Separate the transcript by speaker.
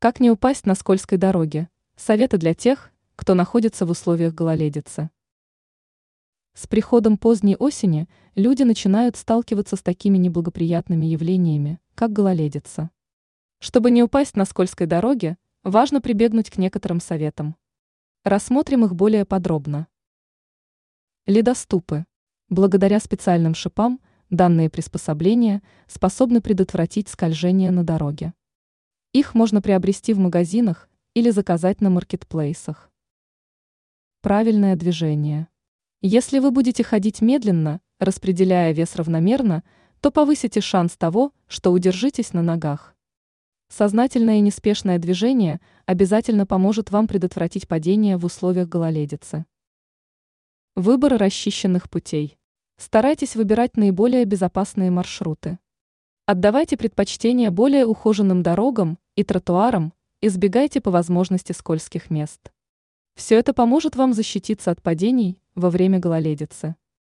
Speaker 1: Как не упасть на скользкой дороге? Советы для тех, кто находится в условиях гололедицы. С приходом поздней осени люди начинают сталкиваться с такими неблагоприятными явлениями, как гололедица. Чтобы не упасть на скользкой дороге, важно прибегнуть к некоторым советам. Рассмотрим их более подробно. Ледоступы. Благодаря специальным шипам данные приспособления способны предотвратить скольжение на дороге. Их можно приобрести в магазинах или заказать на маркетплейсах. Правильное движение. Если вы будете ходить медленно, распределяя вес равномерно, то повысите шанс того, что удержитесь на ногах. Сознательное и неспешное движение обязательно поможет вам предотвратить падение в условиях гололедицы. Выбор расчищенных путей. Старайтесь выбирать наиболее безопасные маршруты. Отдавайте предпочтение более ухоженным дорогам и тротуарам, избегайте по возможности скользких мест. Все это поможет вам защититься от падений во время гололедицы.